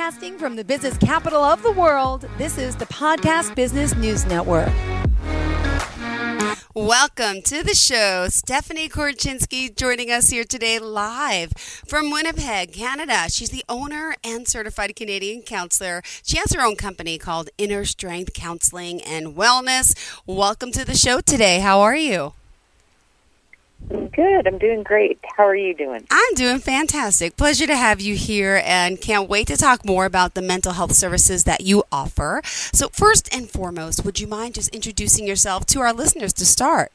Broadcasting from the business capital of the world, this is the Podcast Business News Network. Welcome to the show. Stephanie Korchynski joining us here today live from Winnipeg, Canada. She's the owner and certified Canadian counselor. She has her own company called Inner Strength Counseling and Wellness. Welcome to the show today. How are you? Good. I'm doing great. How are you doing? I'm doing fantastic. Pleasure to have you here and can't wait to talk more about the mental health services that you offer. So, first and foremost, would you mind just introducing yourself to our listeners to start?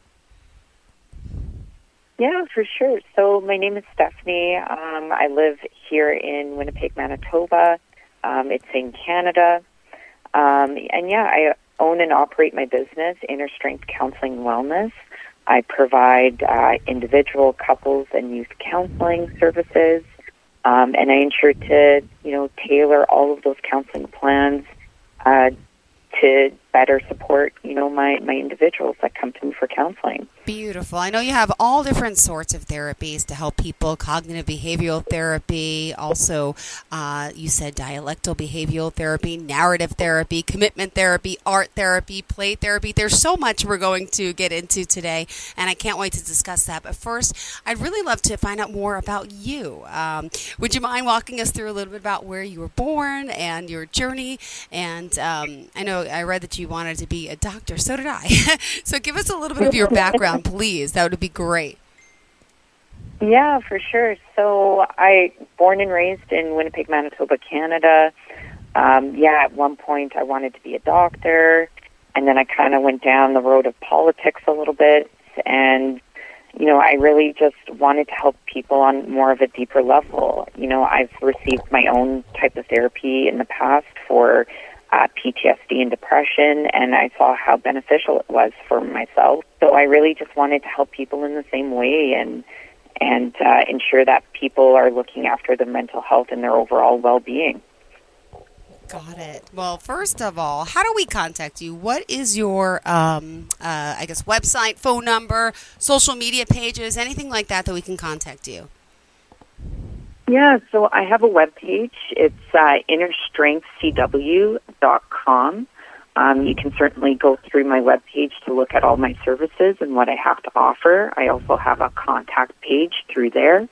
Yeah, for sure. So, my name is Stephanie. Um, I live here in Winnipeg, Manitoba. Um, it's in Canada. Um, and yeah, I own and operate my business, Inner Strength Counseling Wellness. I provide uh, individual, couples, and youth counseling services, um, and I ensure to you know tailor all of those counseling plans uh, to better support you know my my individuals that come to me for counseling. Beautiful. I know you have all different sorts of therapies to help people cognitive behavioral therapy, also, uh, you said dialectal behavioral therapy, narrative therapy, commitment therapy, art therapy, play therapy. There's so much we're going to get into today, and I can't wait to discuss that. But first, I'd really love to find out more about you. Um, would you mind walking us through a little bit about where you were born and your journey? And um, I know I read that you wanted to be a doctor, so did I. so give us a little bit of your background please. That would be great. Yeah, for sure. So I born and raised in Winnipeg, Manitoba, Canada. Um, yeah, at one point I wanted to be a doctor, and then I kind of went down the road of politics a little bit, and you know, I really just wanted to help people on more of a deeper level. You know, I've received my own type of therapy in the past for uh, PTSD and depression, and I saw how beneficial it was for myself. So I really just wanted to help people in the same way and and uh, ensure that people are looking after their mental health and their overall well-being. Got it. Well, first of all, how do we contact you? What is your, um, uh, I guess, website, phone number, social media pages, anything like that that we can contact you? Yeah, so I have a web page. It's uh, innerstrengthcw.com. Um, you can certainly go through my web page to look at all my services and what I have to offer. I also have a contact page through there.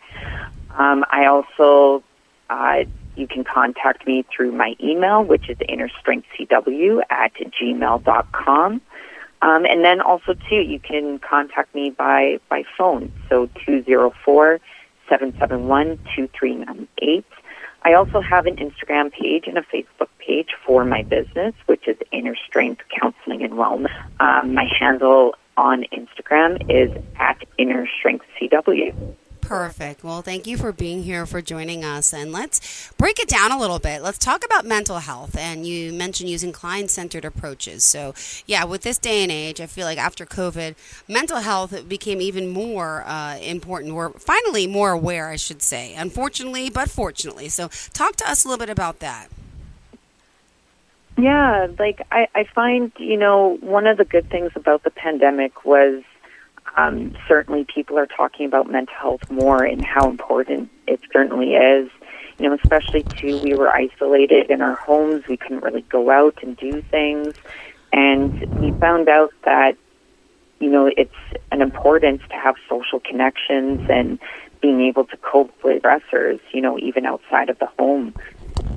Um, I also, uh, you can contact me through my email, which is innerstrengthcw at gmail.com. Um, and then also, too, you can contact me by, by phone. So 204 771 2398. I also have an Instagram page and a Facebook page for my business, which is Inner Strength Counseling and Wellness. Um, my handle on Instagram is at Inner Strength CW. Perfect. Well, thank you for being here, for joining us. And let's break it down a little bit. Let's talk about mental health. And you mentioned using client centered approaches. So, yeah, with this day and age, I feel like after COVID, mental health became even more uh, important. We're finally more aware, I should say, unfortunately, but fortunately. So, talk to us a little bit about that. Yeah, like I, I find, you know, one of the good things about the pandemic was um, certainly people are talking about mental health more and how important it certainly is. You know, especially too, we were isolated in our homes. We couldn't really go out and do things. And we found out that, you know, it's an importance to have social connections and being able to cope with stressors, you know, even outside of the home.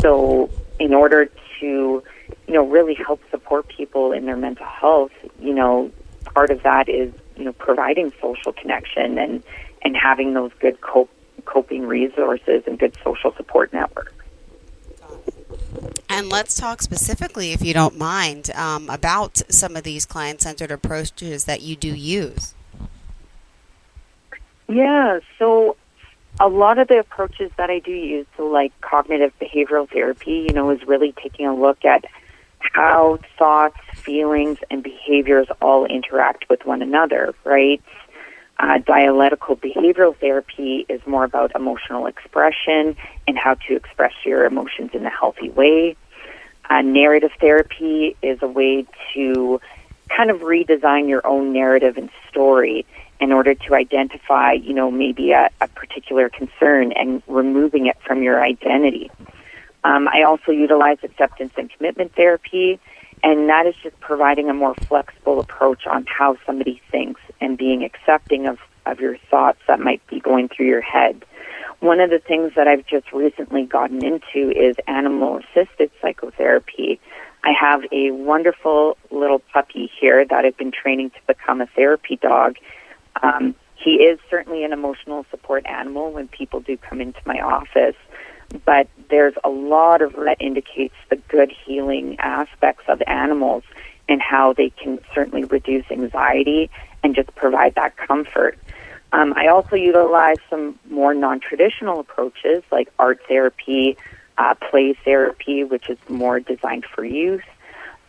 So in order to, you know, really help support people in their mental health, you know, part of that is you know providing social connection and and having those good cope, coping resources and good social support networks. And let's talk specifically, if you don't mind, um, about some of these client centered approaches that you do use. Yeah, so a lot of the approaches that I do use, so like cognitive behavioral therapy, you know, is really taking a look at how thoughts, feelings, and behaviors all interact with one another, right? Uh, dialectical behavioral therapy is more about emotional expression and how to express your emotions in a healthy way. Uh, narrative therapy is a way to kind of redesign your own narrative and story in order to identify, you know, maybe a, a particular concern and removing it from your identity. Um, I also utilize acceptance and commitment therapy, and that is just providing a more flexible approach on how somebody thinks and being accepting of, of your thoughts that might be going through your head. One of the things that I've just recently gotten into is animal assisted psychotherapy. I have a wonderful little puppy here that I've been training to become a therapy dog. Um, he is certainly an emotional support animal when people do come into my office, but there's a lot of that indicates the good healing aspects of animals and how they can certainly reduce anxiety and just provide that comfort. Um, I also utilize some more non-traditional approaches like art therapy, uh, play therapy, which is more designed for youth.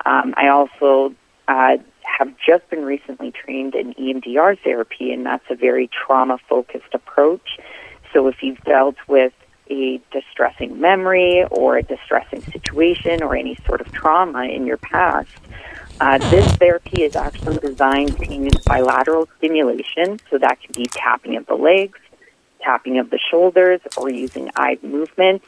Um, I also uh, have just been recently trained in EMDR therapy, and that's a very trauma-focused approach. So if you've dealt with a distressing memory or a distressing situation or any sort of trauma in your past, uh, this therapy is actually designed to use bilateral stimulation, so that can be tapping of the legs, tapping of the shoulders, or using eye movement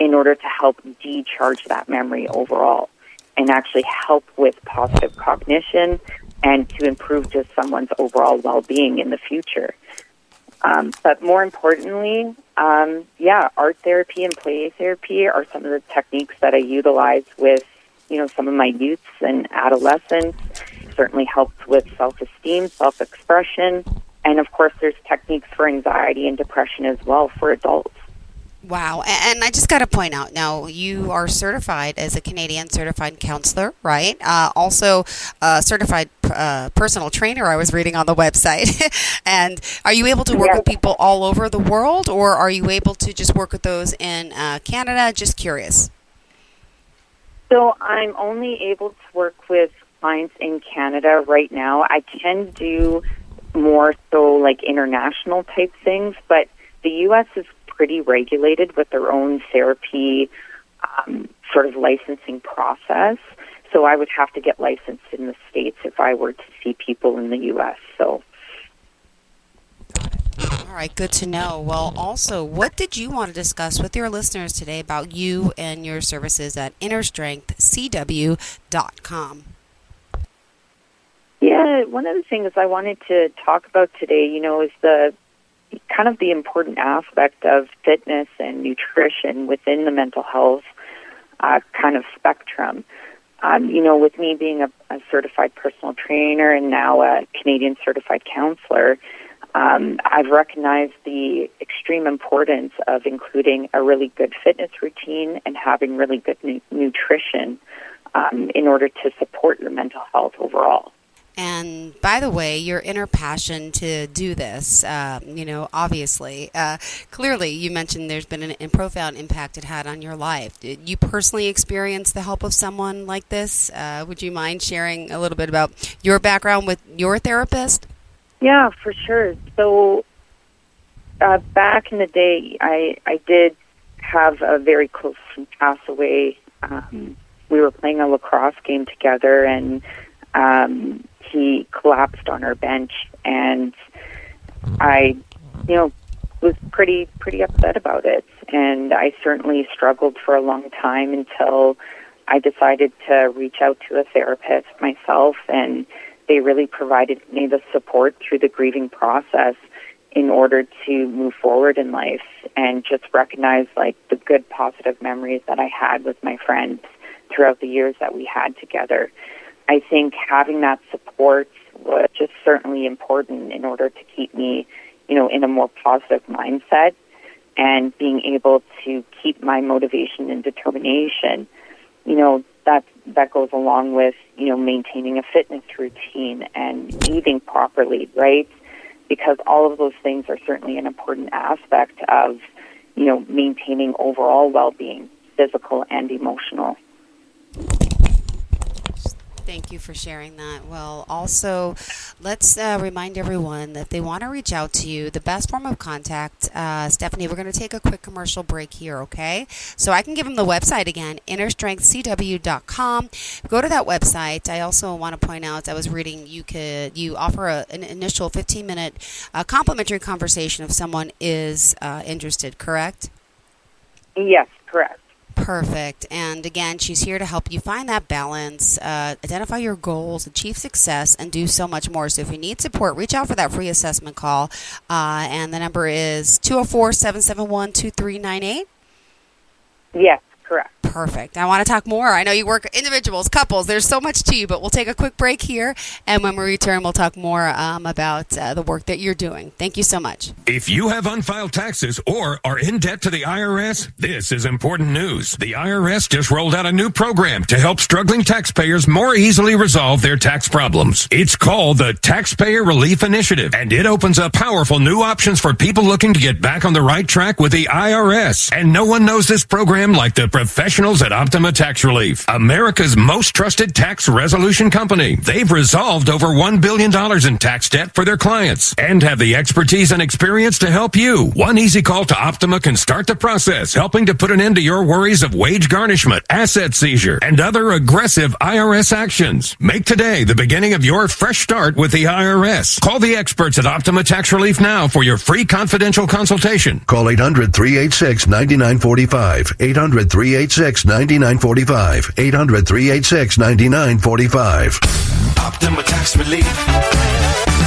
in order to help decharge that memory overall and actually help with positive cognition and to improve just someone's overall well-being in the future. Um, but more importantly, um, yeah, art therapy and play therapy are some of the techniques that I utilize with you know, some of my youths and adolescents. Certainly helps with self-esteem, self-expression, and of course, there's techniques for anxiety and depression as well for adults. Wow. And I just got to point out now, you are certified as a Canadian certified counselor, right? Uh, also, a certified uh, personal trainer, I was reading on the website. and are you able to work with people all over the world, or are you able to just work with those in uh, Canada? Just curious. So I'm only able to work with clients in Canada right now. I can do more so like international type things, but the U.S. is pretty regulated with their own therapy um, sort of licensing process. So I would have to get licensed in the States if I were to see people in the U.S. So all right, good to know. Well, also, what did you want to discuss with your listeners today about you and your services at innerstrengthcw.com? Yeah, one of the things I wanted to talk about today, you know, is the kind of the important aspect of fitness and nutrition within the mental health uh, kind of spectrum. Um, you know, with me being a, a certified personal trainer and now a Canadian certified counselor, um, I've recognized the extreme importance of including a really good fitness routine and having really good nu- nutrition um, in order to support your mental health overall. And by the way, your inner passion to do this, uh, you know, obviously, uh, clearly, you mentioned there's been a profound impact it had on your life. Did you personally experience the help of someone like this? Uh, would you mind sharing a little bit about your background with your therapist? Yeah, for sure. So uh, back in the day, I I did have a very close friend pass away. Um, we were playing a lacrosse game together, and um, he collapsed on our bench, and I, you know, was pretty pretty upset about it, and I certainly struggled for a long time until I decided to reach out to a therapist myself and they really provided me the support through the grieving process in order to move forward in life and just recognize like the good positive memories that I had with my friends throughout the years that we had together. I think having that support was just certainly important in order to keep me, you know, in a more positive mindset and being able to keep my motivation and determination. You know, that that goes along with you know maintaining a fitness routine and eating properly, right? Because all of those things are certainly an important aspect of you know maintaining overall well-being, physical and emotional. Thank you for sharing that. Well, also, let's uh, remind everyone that they want to reach out to you. The best form of contact, uh, Stephanie, we're going to take a quick commercial break here, okay? So I can give them the website again, innerstrengthcw.com. Go to that website. I also want to point out, I was reading, you could you offer a, an initial 15 minute uh, complimentary conversation if someone is uh, interested, correct? Yes, correct. Perfect. And again, she's here to help you find that balance, uh, identify your goals, achieve success, and do so much more. So if you need support, reach out for that free assessment call. Uh, and the number is 204 771 2398. Yes, correct. Perfect. I want to talk more. I know you work individuals, couples. There's so much to you, but we'll take a quick break here. And when we return, we'll talk more um, about uh, the work that you're doing. Thank you so much. If you have unfiled taxes or are in debt to the IRS, this is important news. The IRS just rolled out a new program to help struggling taxpayers more easily resolve their tax problems. It's called the Taxpayer Relief Initiative, and it opens up powerful new options for people looking to get back on the right track with the IRS. And no one knows this program like the professional professionals at Optima Tax Relief, America's most trusted tax resolution company. They've resolved over $1 billion in tax debt for their clients and have the expertise and experience to help you. One easy call to Optima can start the process, helping to put an end to your worries of wage garnishment, asset seizure, and other aggressive IRS actions. Make today the beginning of your fresh start with the IRS. Call the experts at Optima Tax Relief now for your free confidential consultation. Call 800 386 9945. 800 386 9945. 800 386 9945. Optima Tax Relief.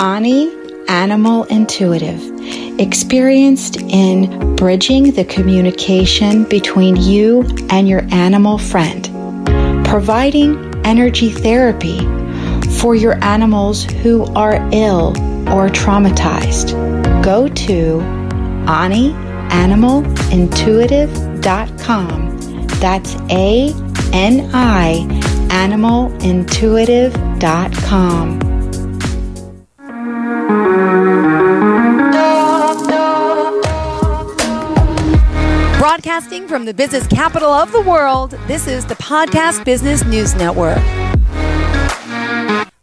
Ani Animal Intuitive, experienced in bridging the communication between you and your animal friend, providing energy therapy for your animals who are ill or traumatized. Go to AniAnimalIntuitive.com. That's A N I animalintuitive.com. Broadcasting from the business capital of the world, this is the Podcast Business News Network.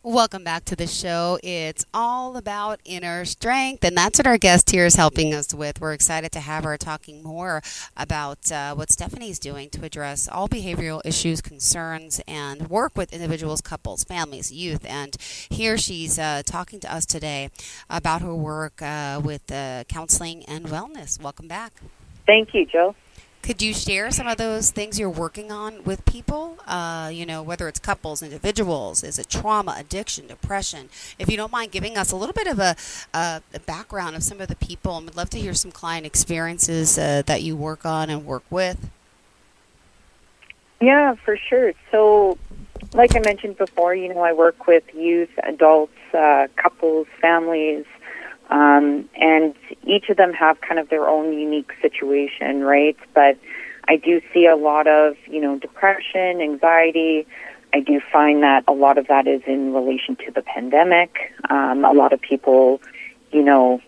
Welcome back to the show. It's all about inner strength, and that's what our guest here is helping us with. We're excited to have her talking more about uh, what Stephanie's doing to address all behavioral issues, concerns, and work with individuals, couples, families, youth. And here she's uh, talking to us today about her work uh, with uh, counseling and wellness. Welcome back. Thank you, Joe. Could you share some of those things you're working on with people? Uh, you know, whether it's couples, individuals, is it trauma, addiction, depression? If you don't mind giving us a little bit of a, a background of some of the people, and would love to hear some client experiences uh, that you work on and work with. Yeah, for sure. So, like I mentioned before, you know, I work with youth, adults, uh, couples, families, um, and each of them have kind of their own unique situation, right? But I do see a lot of, you know, depression, anxiety. I do find that a lot of that is in relation to the pandemic. Um, a lot of people, you know,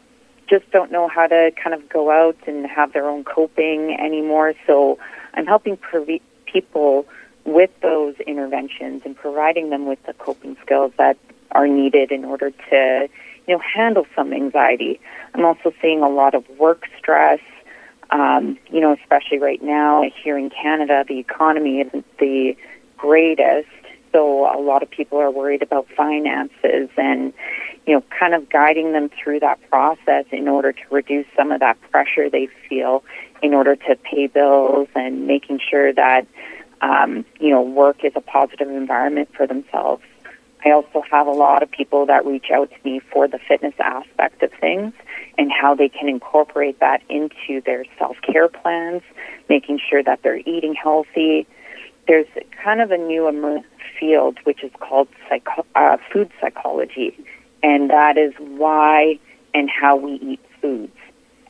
just don't know how to kind of go out and have their own coping anymore. So I'm helping people with those interventions and providing them with the coping skills that are needed in order to you know, handle some anxiety. I'm also seeing a lot of work stress. Um, you know, especially right now here in Canada, the economy isn't the greatest. So a lot of people are worried about finances and, you know, kind of guiding them through that process in order to reduce some of that pressure they feel in order to pay bills and making sure that, um, you know, work is a positive environment for themselves. I also have a lot of people that reach out to me for the fitness aspect of things and how they can incorporate that into their self care plans, making sure that they're eating healthy. There's kind of a new field which is called psycho- uh, food psychology, and that is why and how we eat foods.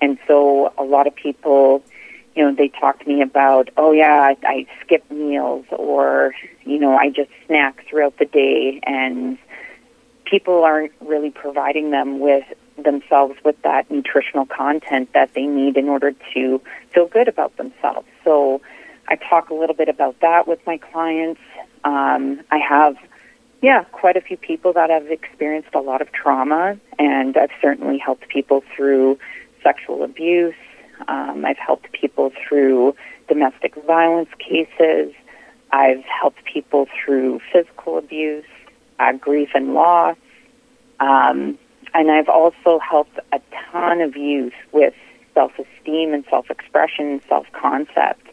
And so a lot of people you know, they talk to me about, oh yeah, I, I skip meals or, you know, I just snack throughout the day and people aren't really providing them with themselves with that nutritional content that they need in order to feel good about themselves. So I talk a little bit about that with my clients. Um, I have, yeah, quite a few people that have experienced a lot of trauma, and I've certainly helped people through sexual abuse. Um, I've helped people through domestic violence cases. I've helped people through physical abuse, uh, grief and loss. Um, and I've also helped a ton of youth with self esteem and self expression self concept.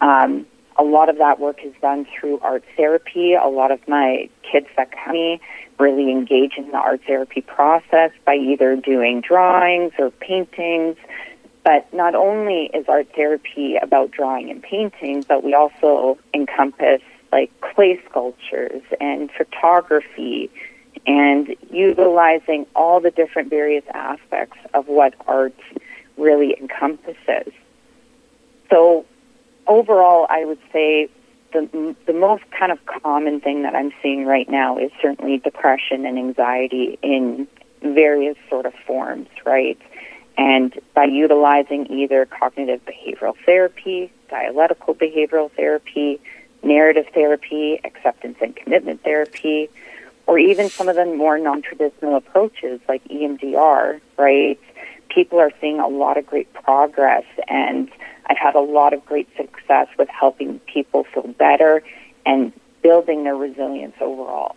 Um, a lot of that work is done through art therapy. A lot of my kids that come me really engage in the art therapy process by either doing drawings or paintings. But not only is art therapy about drawing and painting, but we also encompass like clay sculptures and photography and utilizing all the different various aspects of what art really encompasses. So overall, I would say the the most kind of common thing that I'm seeing right now is certainly depression and anxiety in various sort of forms, right? And by utilizing either cognitive behavioral therapy, dialectical behavioral therapy, narrative therapy, acceptance and commitment therapy, or even some of the more non-traditional approaches like EMDR, right? People are seeing a lot of great progress and I've had a lot of great success with helping people feel better and building their resilience overall.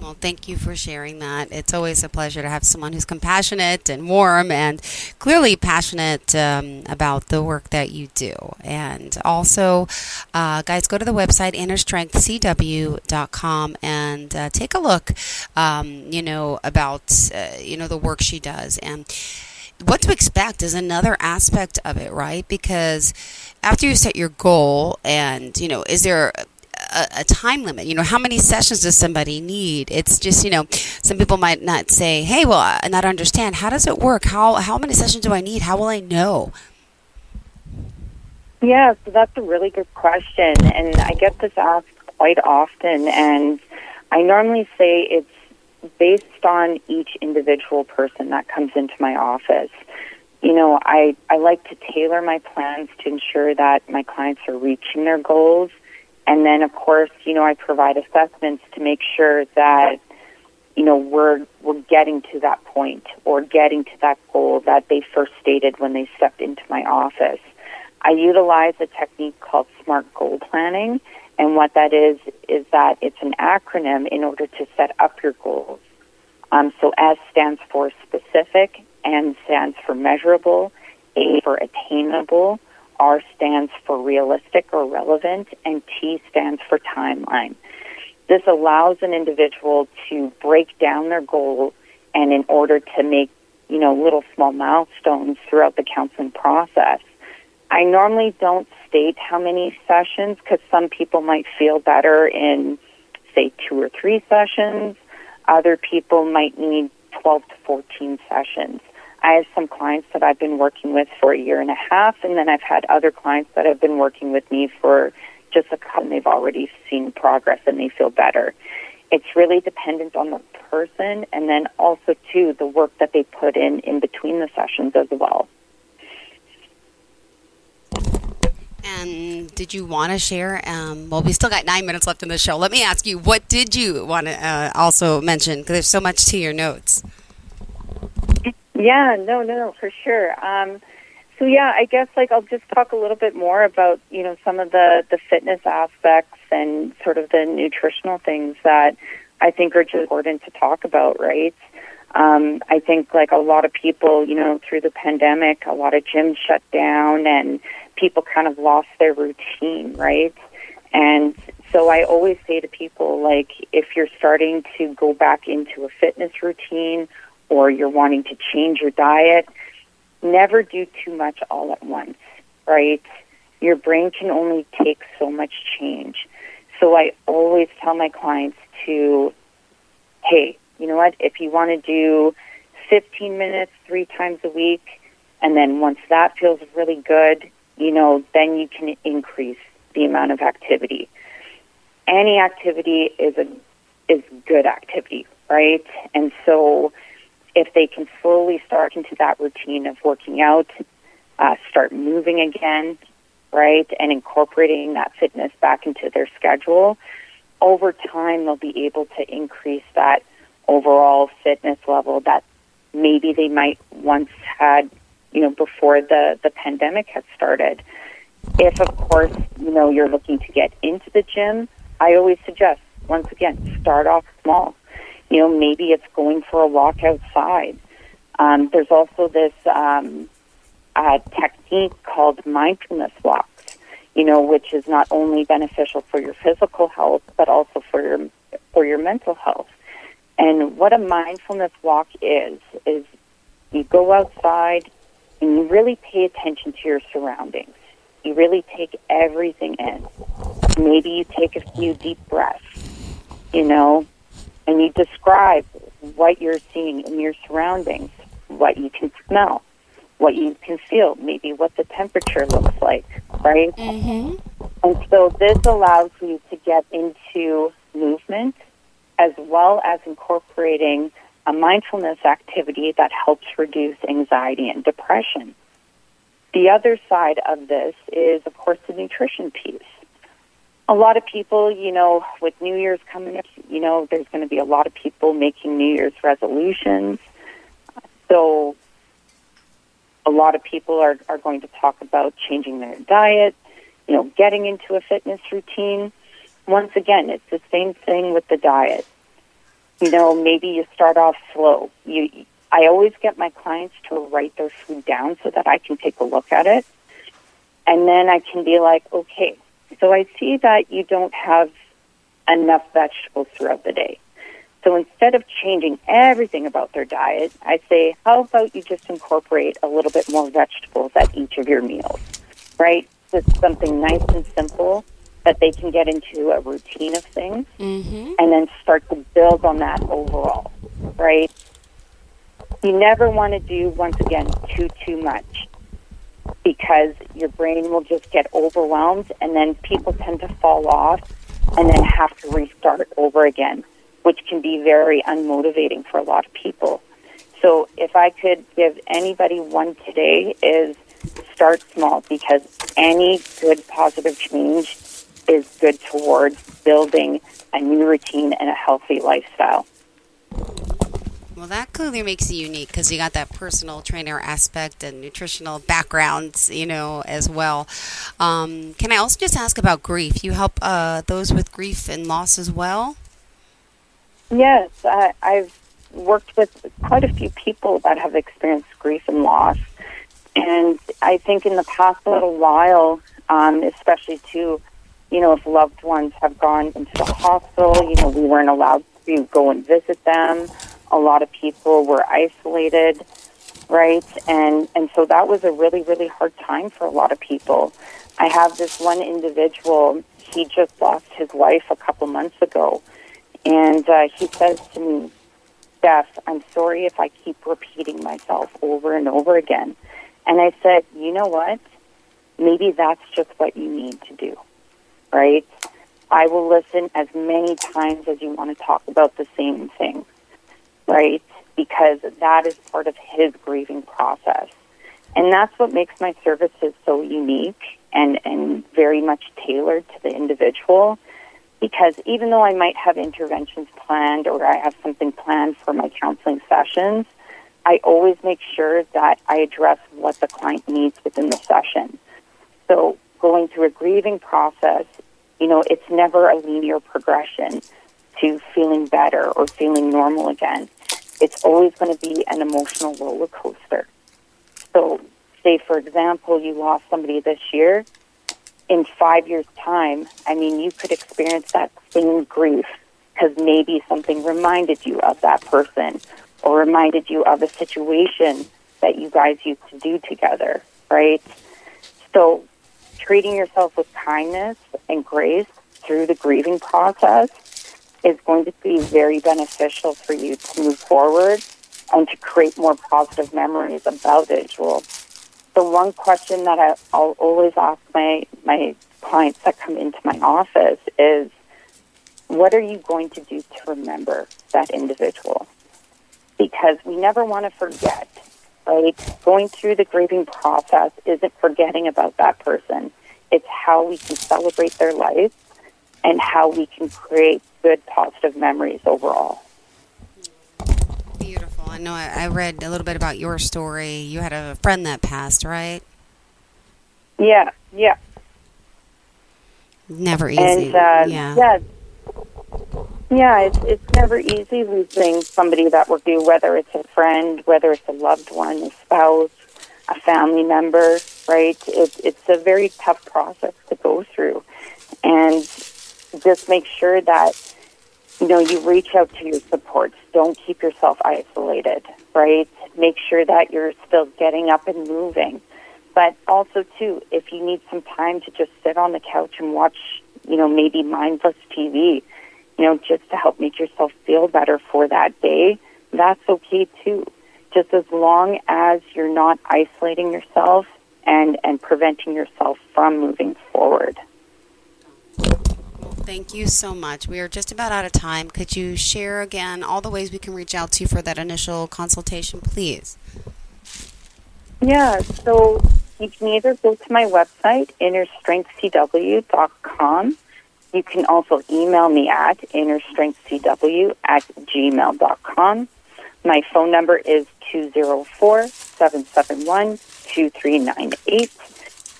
Well, thank you for sharing that. It's always a pleasure to have someone who's compassionate and warm and clearly passionate um, about the work that you do. And also, uh, guys, go to the website innerstrengthcw.com and uh, take a look, um, you know, about, uh, you know, the work she does. And what to expect is another aspect of it, right? Because after you set your goal and, you know, is there a, a, time limit. You know, how many sessions does somebody need? It's just, you know, some people might not say, "Hey, well, I not understand. How does it work? How how many sessions do I need? How will I know?" Yeah, so that's a really good question, and I get this asked quite often. And I normally say it's based on each individual person that comes into my office. You know, I, I like to tailor my plans to ensure that my clients are reaching their goals and then, of course, you know, I provide assessments to make sure that, you know, we're, we're getting to that point or getting to that goal that they first stated when they stepped into my office. I utilize a technique called SMART goal planning. And what that is, is that it's an acronym in order to set up your goals. Um, so S stands for specific, N stands for measurable, A for attainable, R stands for realistic or relevant, and T stands for timeline. This allows an individual to break down their goal and in order to make, you know, little small milestones throughout the counseling process. I normally don't state how many sessions because some people might feel better in, say, two or three sessions. Other people might need 12 to 14 sessions. I have some clients that I've been working with for a year and a half, and then I've had other clients that have been working with me for just a couple, and they've already seen progress and they feel better. It's really dependent on the person, and then also too the work that they put in in between the sessions as well. And did you want to share? Um, well, we still got nine minutes left in the show. Let me ask you, what did you want to uh, also mention? Because there's so much to your notes. Yeah, no, no, for sure. Um, so yeah, I guess like I'll just talk a little bit more about you know some of the the fitness aspects and sort of the nutritional things that I think are just important to talk about, right? Um, I think like a lot of people, you know, through the pandemic, a lot of gyms shut down and people kind of lost their routine, right? And so I always say to people, like, if you're starting to go back into a fitness routine or you're wanting to change your diet, never do too much all at once, right? Your brain can only take so much change. So I always tell my clients to, hey, you know what? If you want to do 15 minutes three times a week, and then once that feels really good, you know, then you can increase the amount of activity. Any activity is a is good activity, right? And so if they can slowly start into that routine of working out, uh, start moving again, right, and incorporating that fitness back into their schedule, over time they'll be able to increase that overall fitness level that maybe they might once had, you know, before the, the pandemic had started. If, of course, you know, you're looking to get into the gym, I always suggest, once again, start off small. You know, maybe it's going for a walk outside. Um, there's also this um, uh, technique called mindfulness walks, you know, which is not only beneficial for your physical health, but also for your, for your mental health. And what a mindfulness walk is, is you go outside and you really pay attention to your surroundings. You really take everything in. Maybe you take a few deep breaths, you know, and you describe what you're seeing in your surroundings, what you can smell, what you can feel, maybe what the temperature looks like, right? Mm-hmm. And so this allows you to get into movement as well as incorporating a mindfulness activity that helps reduce anxiety and depression. The other side of this is, of course, the nutrition piece. A lot of people, you know, with New Year's coming up, you know, there's going to be a lot of people making New Year's resolutions. So a lot of people are, are going to talk about changing their diet, you know, getting into a fitness routine. Once again, it's the same thing with the diet. You know, maybe you start off slow. You, I always get my clients to write their food down so that I can take a look at it. And then I can be like, okay, so I see that you don't have enough vegetables throughout the day. So instead of changing everything about their diet, I say, how about you just incorporate a little bit more vegetables at each of your meals, right? Just something nice and simple that they can get into a routine of things Mm-hmm. and then start to build on that overall, right? You never want to do, once again, too, too much because your brain will just get overwhelmed and then people tend to fall off and then have to restart over again, which can be very unmotivating for a lot of people. So if I could give anybody one today is start small because any good positive change is good towards building a new routine and a healthy lifestyle. Well, that clearly makes you unique because you got that personal trainer aspect and nutritional backgrounds, you know, as well. Um, can I also just ask about grief? You help uh, those with grief and loss as well? Yes, I, I've worked with quite a few people that have experienced grief and loss. And I think in the past little while, um, especially too, you know, if loved ones have gone into the hospital, you know, we weren't allowed to go and visit them. A lot of people were isolated, right? And and so that was a really really hard time for a lot of people. I have this one individual. He just lost his wife a couple months ago, and uh, he says to me, "Steph, I'm sorry if I keep repeating myself over and over again." And I said, "You know what? Maybe that's just what you need to do." right? I will listen as many times as you want to talk about the same thing, right? Because that is part of his grieving process. And that's what makes my services so unique and, and very much tailored to the individual. Because even though I might have interventions planned or I have something planned for my counseling sessions, I always make sure that I address what the client needs within the session. So going through a grieving process, you know, it's never a linear progression to feeling better or feeling normal again. It's always going to be an emotional roller coaster. So, say, for example, you lost somebody this year. In five years' time, I mean, you could experience that same grief because maybe something reminded you of that person or reminded you of a situation that you guys used to do together, right? So, treating yourself with kindness and grace through the grieving process is going to be very beneficial for you to move forward and to create more positive memories about it. The one question that I, I'll always ask my, my clients that come into my office is, what are you going to do to remember that individual? Because we never want to forget, right? Going through the grieving process isn't forgetting about that person. It's how we can celebrate their life and how we can create good, positive memories overall. Beautiful. I know I, I read a little bit about your story. You had a friend that passed, right? Yeah, yeah. Never easy. And uh, yeah. yeah, yeah, it's it's never easy losing somebody that we're due, whether it's a friend, whether it's a loved one, a spouse, a family member, right? It, it's a very tough process to go through, and just make sure that you know you reach out to your supports. Don't keep yourself isolated, right? Make sure that you're still getting up and moving. But also, too, if you need some time to just sit on the couch and watch, you know, maybe mindless TV, you know, just to help make yourself feel better for that day, that's okay too. Just as long as you're not isolating yourself and, and preventing yourself from moving forward. Thank you so much. We are just about out of time. Could you share again all the ways we can reach out to you for that initial consultation, please? Yeah, so you can either go to my website, innerstrengthcw.com. You can also email me at innerstrengthcw at gmail.com. My phone number is 204 771 2398.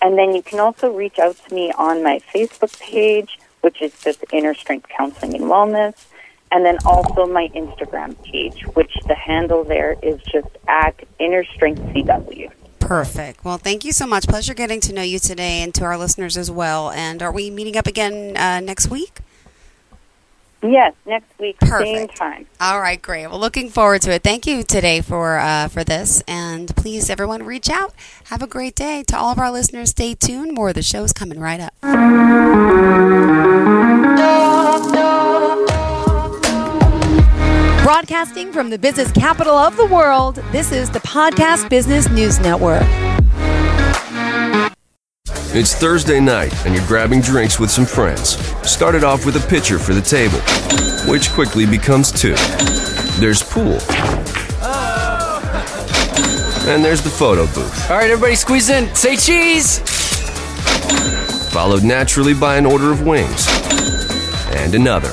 And then you can also reach out to me on my Facebook page, which is just Inner Strength Counseling and Wellness. And then also my Instagram page, which the handle there is just at Inner Strength CW. Perfect. Well, thank you so much. Pleasure getting to know you today and to our listeners as well. And are we meeting up again uh, next week? Yes, next week, same time. All right, great. Well, looking forward to it. Thank you today for uh, for this, and please, everyone, reach out. Have a great day. To all of our listeners, stay tuned. More of the show's coming right up. Broadcasting from the business capital of the world, this is the Podcast Business News Network. It's Thursday night, and you're grabbing drinks with some friends. Started off with a pitcher for the table, which quickly becomes two. There's pool. And there's the photo booth, All right, everybody, squeeze in. Say cheese. followed naturally by an order of wings. And another.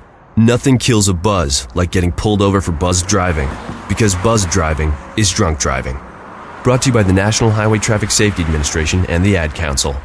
Nothing kills a buzz like getting pulled over for buzz driving, because buzz driving is drunk driving. Brought to you by the National Highway Traffic Safety Administration and the Ad Council.